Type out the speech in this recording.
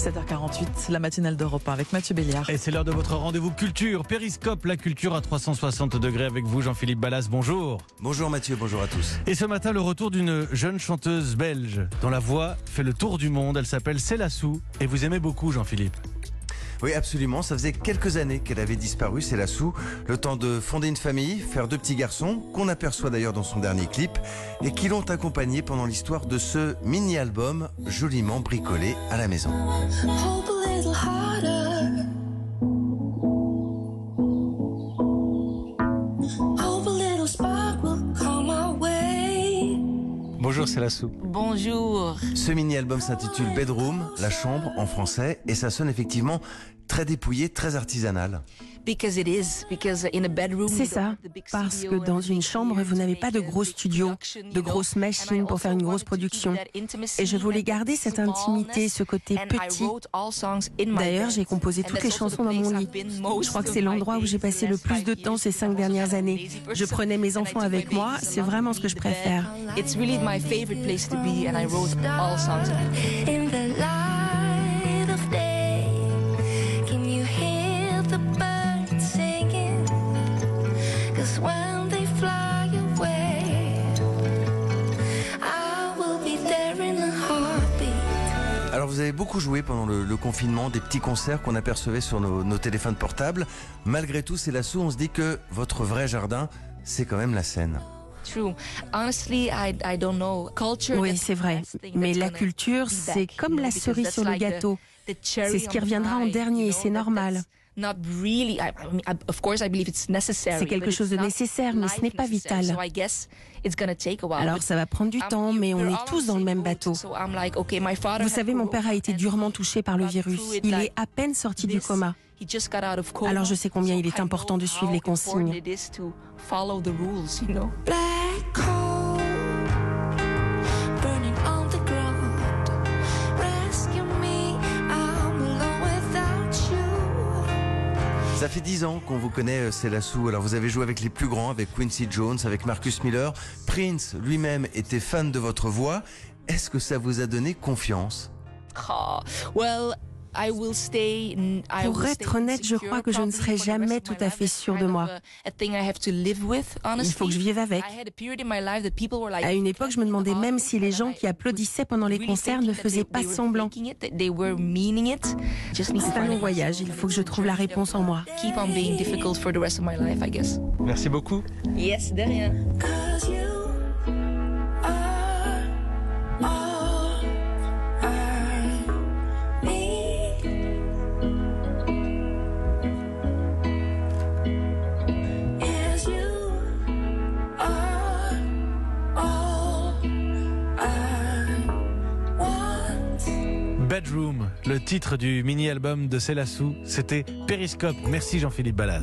7h48, la matinale d'Europe 1 avec Mathieu Béliard. Et c'est l'heure de votre rendez-vous culture. Périscope, la culture à 360 degrés avec vous, Jean-Philippe Ballas. Bonjour. Bonjour Mathieu, bonjour à tous. Et ce matin, le retour d'une jeune chanteuse belge dont la voix fait le tour du monde. Elle s'appelle Célassou et vous aimez beaucoup, Jean-Philippe. Oui, absolument. Ça faisait quelques années qu'elle avait disparu, c'est la sous. Le temps de fonder une famille, faire deux petits garçons, qu'on aperçoit d'ailleurs dans son dernier clip, et qui l'ont accompagnée pendant l'histoire de ce mini-album joliment bricolé à la maison. Bonjour, Célassou. Bonjour. Ce mini-album s'intitule Bedroom, la chambre en français, et ça sonne effectivement très dépouillé, très artisanal. Because it is. Because in a bedroom. C'est ça, parce que dans une chambre, vous n'avez pas de gros studios, de grosses machines pour faire une grosse production. Et je voulais garder cette intimité, ce côté petit. D'ailleurs, j'ai composé toutes les chansons dans mon lit. Je crois que c'est l'endroit où j'ai passé le plus de temps ces cinq dernières années. Je prenais mes And I enfants avec moi, c'est vraiment ce que je préfère. Alors vous avez beaucoup joué pendant le, le confinement, des petits concerts qu'on apercevait sur nos, nos téléphones portables. Malgré tout, c'est la sous, on se dit que votre vrai jardin, c'est quand même la scène. True. Honestly, I, I don't know. Culture. Oui, c'est the vrai. Mais la culture, c'est comme la cerise sur le like the- gâteau. the cherry C'est ce qui on the reviendra en dernier, c'est normal. Not really. I, I mean, I- of course, I believe it's necessary. C'est quelque chose it's de nécessaire, mais ce n'est pas vital. So I guess it's gonna take a while. Alors ça va prendre du temps, mais on est tous dans le même bateau. boat, so I'm like, okay, my father Vous savez, mon père a été durement touché par le virus. Il est à peine sorti du coma. Alors je sais combien il est important de suivre les consignes. Ça fait dix ans qu'on vous connaît, euh, c'est. Alors vous avez joué avec les plus grands, avec Quincy Jones, avec Marcus Miller. Prince lui-même était fan de votre voix. Est-ce que ça vous a donné confiance? Ah, I will stay, I Pour être honnête, je crois que je ne serai jamais tout à fait sûre de moi. of a- a thing I have to live with, Il faut que je vive avec. I had a period in my life that people were like, À une époque, je me demandais même si les gens qui applaudissaient pendant les concerts ne faisaient pas semblant. They were meaning it. Just need to C'est un long voyage, il faut que je trouve la réponse en moi. Keep on being difficult for the rest of my life, I guess. Merci beaucoup. Yes, de rien. Bedroom, le titre du mini-album de Célassou, c'était Périscope. Merci Jean-Philippe Ballas.